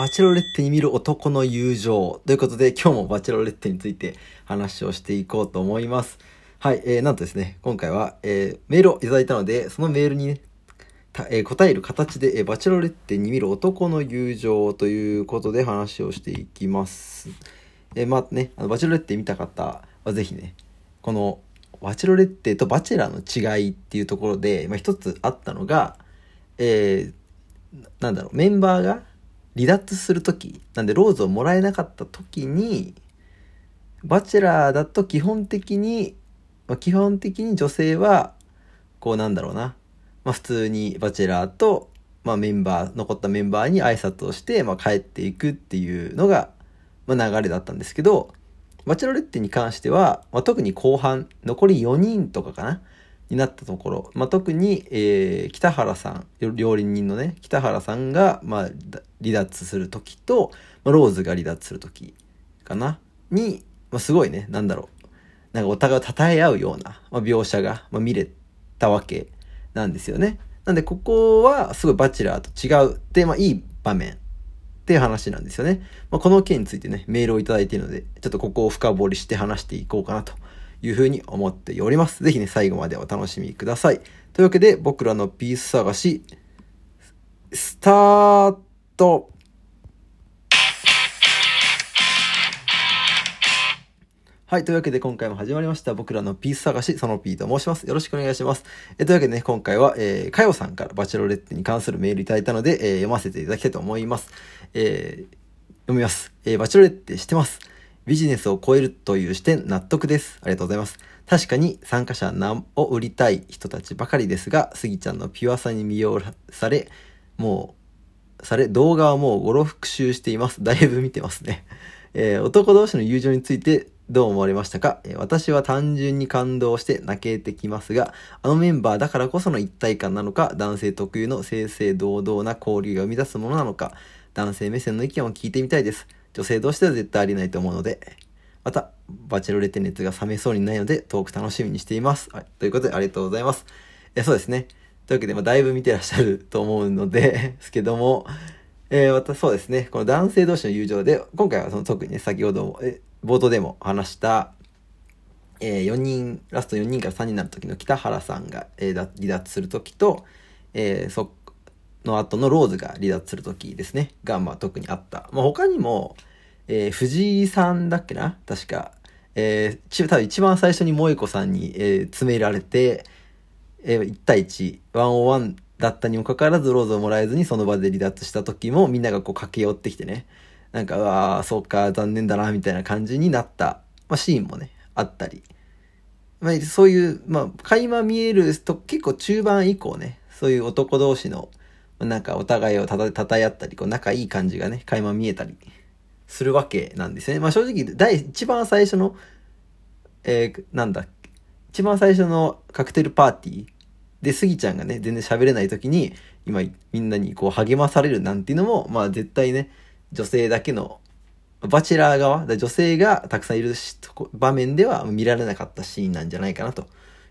バチェロレッテに見る男の友情ということで、今日もバチェロレッテについて話をしていこうと思います。はい、えー、なんとですね、今回は、えー、メールをいただいたので、そのメールにね、えー、答える形で、えー、バチェロレッテに見る男の友情ということで話をしていきます。えー、まあね、あのバチェロレッテ見た方はぜひね、このバチェロレッテとバチェラーの違いっていうところで、まあ、一つあったのが、えー、なんだろう、メンバーが離脱する時、なんでローズをもらえなかった時に、バチェラーだと基本的に、まあ、基本的に女性は、こうなんだろうな、まあ、普通にバチェラーと、まあ、メンバー、残ったメンバーに挨拶をして、まあ、帰っていくっていうのが、まあ、流れだったんですけど、バチェロレッテに関しては、まあ、特に後半、残り4人とかかな。になったところ、まあ、特に、えー、北原さん、料理人のね、北原さんが、まあ、離脱する時と、まあ、ローズが離脱する時かな？に、まあ、すごいね、なんだろう。なんかお互いを称え合うような、まあ、描写が、まあ、見れたわけなんですよね。なんで、ここはすごいバチェラーと違う。で、まあ、いい場面っていう話なんですよね。まあ、この件についてね、メールをいただいているので、ちょっとここを深掘りして話していこうかなというふうに思っております。ぜひね、最後までお楽しみください。というわけで、僕らのピース探し、スタートはい。というわけで今回も始まりました。僕らのピース探し、その P と申します。よろしくお願いします。えというわけでね、今回は、えー、かよさんからバチェロレッテに関するメールいただいたので、えー、読ませていただきたいと思います。えー、読みます。えー、バチェロレッテしてます。ビジネスを超えるという視点納得です。ありがとうございます。確かに参加者を売りたい人たちばかりですが、スギちゃんのピュアさに魅了され、もう、され、動画はもう5、6復習しています。だいぶ見てますね。えー、男同士の友情についてどう思われましたか？え私は単純に感動して泣けてきますが、あのメンバーだからこその一体感なのか、男性特有の正々堂々な交流が生み出すものなのか、男性目線の意見を聞いてみたいです。女性同士では絶対ありないと思うので、また、バチェロレテ熱が冷めそうにないので、トーク楽しみにしています。はい。ということで、ありがとうございます。えそうですね。というわけで、まあ、だいぶ見てらっしゃると思うので ですけども、えー、またそうですね。この男性同士の友情で、今回はその特にね、先ほど、え冒頭でも話した、えー、4人、ラスト4人から3人になる時の北原さんが、えー、離脱する時と、えー、その後のローズが離脱する時ですね、が、まあ特にあった。まあ他にも、えー、藤井さんだっけな？確か。えー、多分一番最初に萌子さんに、えー、詰められて、えー、1対1、101だったにもかかわらずローズをもらえずにその場で離脱した時もみんながこう駆け寄ってきてね、なんか、ああ、そうか、残念だな、みたいな感じになった、まあ、シーンもね、あったり。まあ、そういう、まあ、垣間見えると、結構中盤以降ね、そういう男同士の、なんかお互いをたた、たたえ合ったり、こう、仲いい感じがね、垣間見えたりするわけなんですね。まあ、正直、第、一番最初の、えー、なんだ、一番最初のカクテルパーティーで、スギちゃんがね、全然喋れない時に、今、みんなにこう励まされるなんていうのも、まあ絶対ね、女性だけの、バチェラー側、女性がたくさんいる場面では見られなかったシーンなんじゃないかなと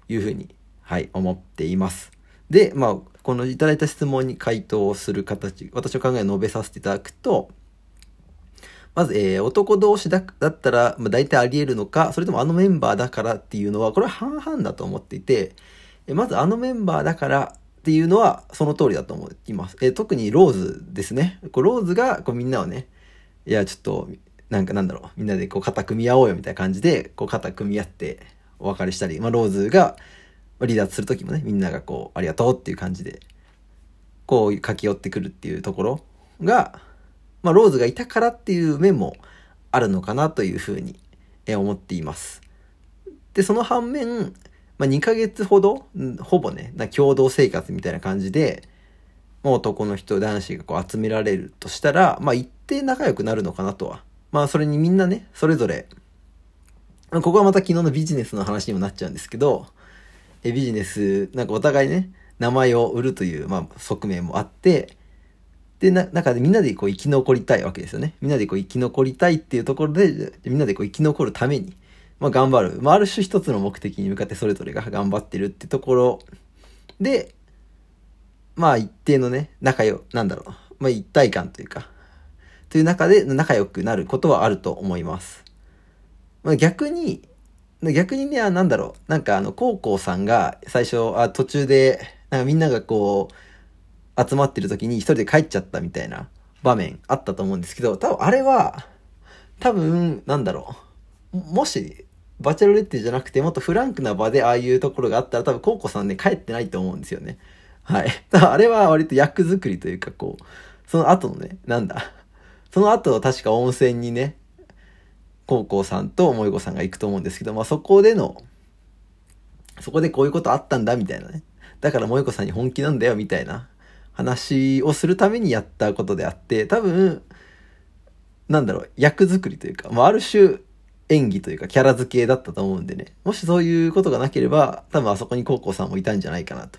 いうふうに、はい、思っています。で、まあ、このいただいた質問に回答をする形、私の考えを述べさせていただくと、まず、えー、男同士だだったら、まあ、大体あり得るのか、それともあのメンバーだからっていうのは、これは半々だと思っていて、えまずあのメンバーだからっていうのはその通りだと思います。え特にローズですね。こうローズがこうみんなをね、いや、ちょっと、なんかなんだろう、みんなでこう肩組み合おうよみたいな感じで、こう肩組み合ってお別れしたり、まあローズが離脱する時もね、みんながこう、ありがとうっていう感じで、こう駆け寄ってくるっていうところが、まあローズがいたからっていう面もあるのかなというふうに思っています。で、その反面、まあ、2ヶ月ほど、ほぼね、共同生活みたいな感じで、まあ、男の人、男子がこう集められるとしたら、まあ、一定仲良くなるのかなとは。まあ、それにみんなね、それぞれ、ここはまた昨日のビジネスの話にもなっちゃうんですけど、ビジネス、なんかお互いね、名前を売るという、まあ、側面もあって、で、な、中でみんなでこう生き残りたいわけですよね。みんなでこう生き残りたいっていうところで、みんなでこう生き残るために、まあ、頑張る。まあ、ある種一つの目的に向かってそれぞれが頑張ってるってところで、まあ、一定のね、仲良、なんだろう、まあ、一体感というか、という中で仲良くなることはあると思います。まあ、逆に、逆にね、なんだろう、なんかあの、高校さんが最初、あ途中で、なんかみんながこう、集まってる時に一人で帰っちゃったみたいな場面あったと思うんですけど、多分あれは、多分、なんだろう、もし、バチェロレッテじゃなくて、もっとフランクな場でああいうところがあったら、多分、コウコさんね、帰ってないと思うんですよね。はい。だあれは割と役作りというか、こう、その後のね、なんだ。その後、確か温泉にね、高校さんと萌子さんが行くと思うんですけど、まあそこでの、そこでこういうことあったんだ、みたいなね。だから萌子さんに本気なんだよ、みたいな話をするためにやったことであって、多分、なんだろう、役作りというか、まあある種、演技というかキャラ付けだったと思うんでね。もしそういうことがなければ、多分あそこに高校さんもいたんじゃないかなと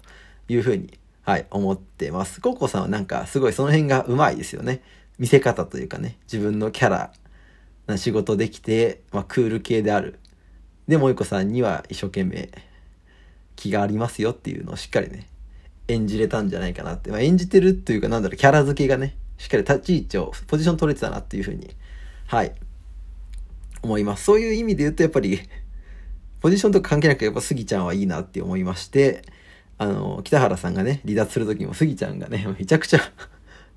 いうふうに、はい、思ってます。高校さんはなんかすごいその辺が上手いですよね。見せ方というかね、自分のキャラ仕事できて、まあ、クール系である。で、萌子さんには一生懸命気がありますよっていうのをしっかりね、演じれたんじゃないかなって。まあ、演じてるというかなんだろう、キャラ付けがね、しっかり立ち位置を、ポジション取れてたなっていうふうに、はい、思います。そういう意味で言うと、やっぱり、ポジションとか関係なく、やっぱスギちゃんはいいなって思いまして、あの、北原さんがね、離脱する時もスギちゃんがね、めちゃくちゃ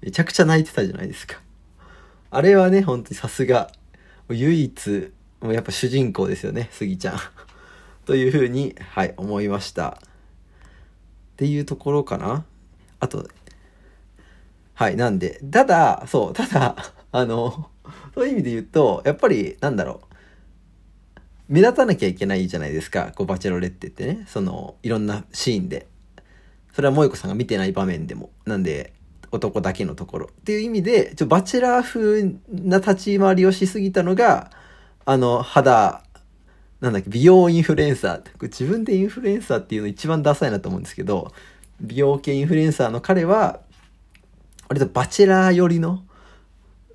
めちゃくちゃ泣いてたじゃないですか。あれはね、本当にさすが、唯一、もうやっぱ主人公ですよね、スギちゃん。というふうに、はい、思いました。っていうところかな。あと、はい、なんで、ただ、そう、ただ、あの、そういう意味で言うと、やっぱり、なんだろう。目立たなきゃいけないじゃないですか。こう、バチェロレッテってね。その、いろんなシーンで。それは萌子さんが見てない場面でも。なんで、男だけのところ。っていう意味で、ちょ、バチェラー風な立ち回りをしすぎたのが、あの、肌、なんだっけ、美容インフルエンサーって。自分でインフルエンサーっていうの一番ダサいなと思うんですけど、美容系インフルエンサーの彼は、割とバチェラー寄りの、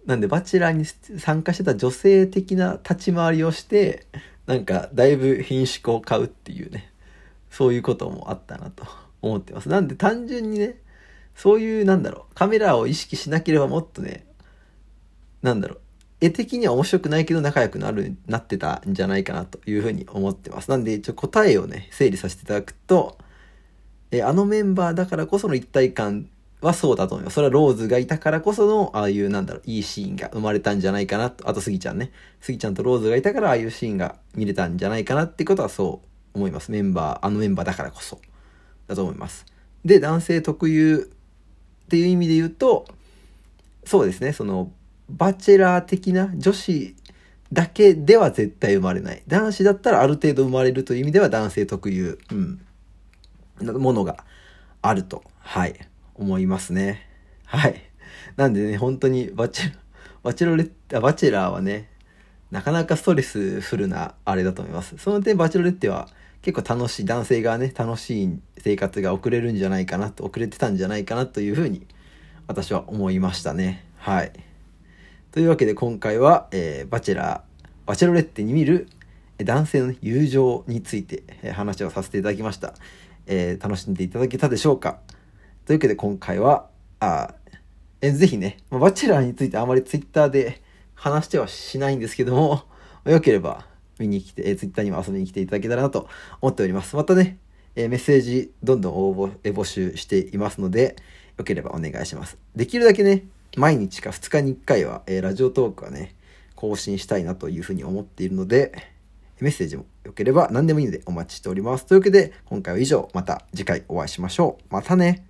なんで、バチェラーに参加してた女性的な立ち回りをして、なんか、だいぶ品種を買うっていうね、そういうこともあったなと思ってます。なんで、単純にね、そういう、なんだろう、カメラを意識しなければもっとね、なんだろう、絵的には面白くないけど仲良くなる、なってたんじゃないかなというふうに思ってます。なんで、一応答えをね、整理させていただくと、え、あのメンバーだからこその一体感はそうだと思います。それはローズがいたからこその、ああいうなんだろう、いいシーンが生まれたんじゃないかなと。あと、スギちゃんね。スギちゃんとローズがいたから、ああいうシーンが見れたんじゃないかなってことはそう思います。メンバー、あのメンバーだからこそ。だと思います。で、男性特有っていう意味で言うと、そうですね、その、バチェラー的な女子だけでは絶対生まれない。男子だったらある程度生まれるという意味では男性特有、うん、ものがあると。はい。思いますね。はい。なんでね、本当にバチェ、バチェロレッ、バチェラーはね、なかなかストレスフルなあれだと思います。その点バチェロレッテは結構楽しい、男性がね、楽しい生活が送れるんじゃないかなと、遅れてたんじゃないかなというふうに私は思いましたね。はい。というわけで今回は、えー、バチェラー、バチェロレッテに見る男性の、友情について、話をさせていただきました。えー、楽しんでいただけたでしょうかというわけで今回は、あえぜひね、バチェラーについてあまりツイッターで話してはしないんですけども、よければ見に来て、えツイッターにも遊びに来ていただけたらなと思っております。またね、えメッセージどんどん応募、え募集していますので、よければお願いします。できるだけね、毎日か2日に1回は、えラジオトークはね、更新したいなというふうに思っているので、メッセージもよければ何でもいいのでお待ちしております。というわけで、今回は以上、また次回お会いしましょう。またね。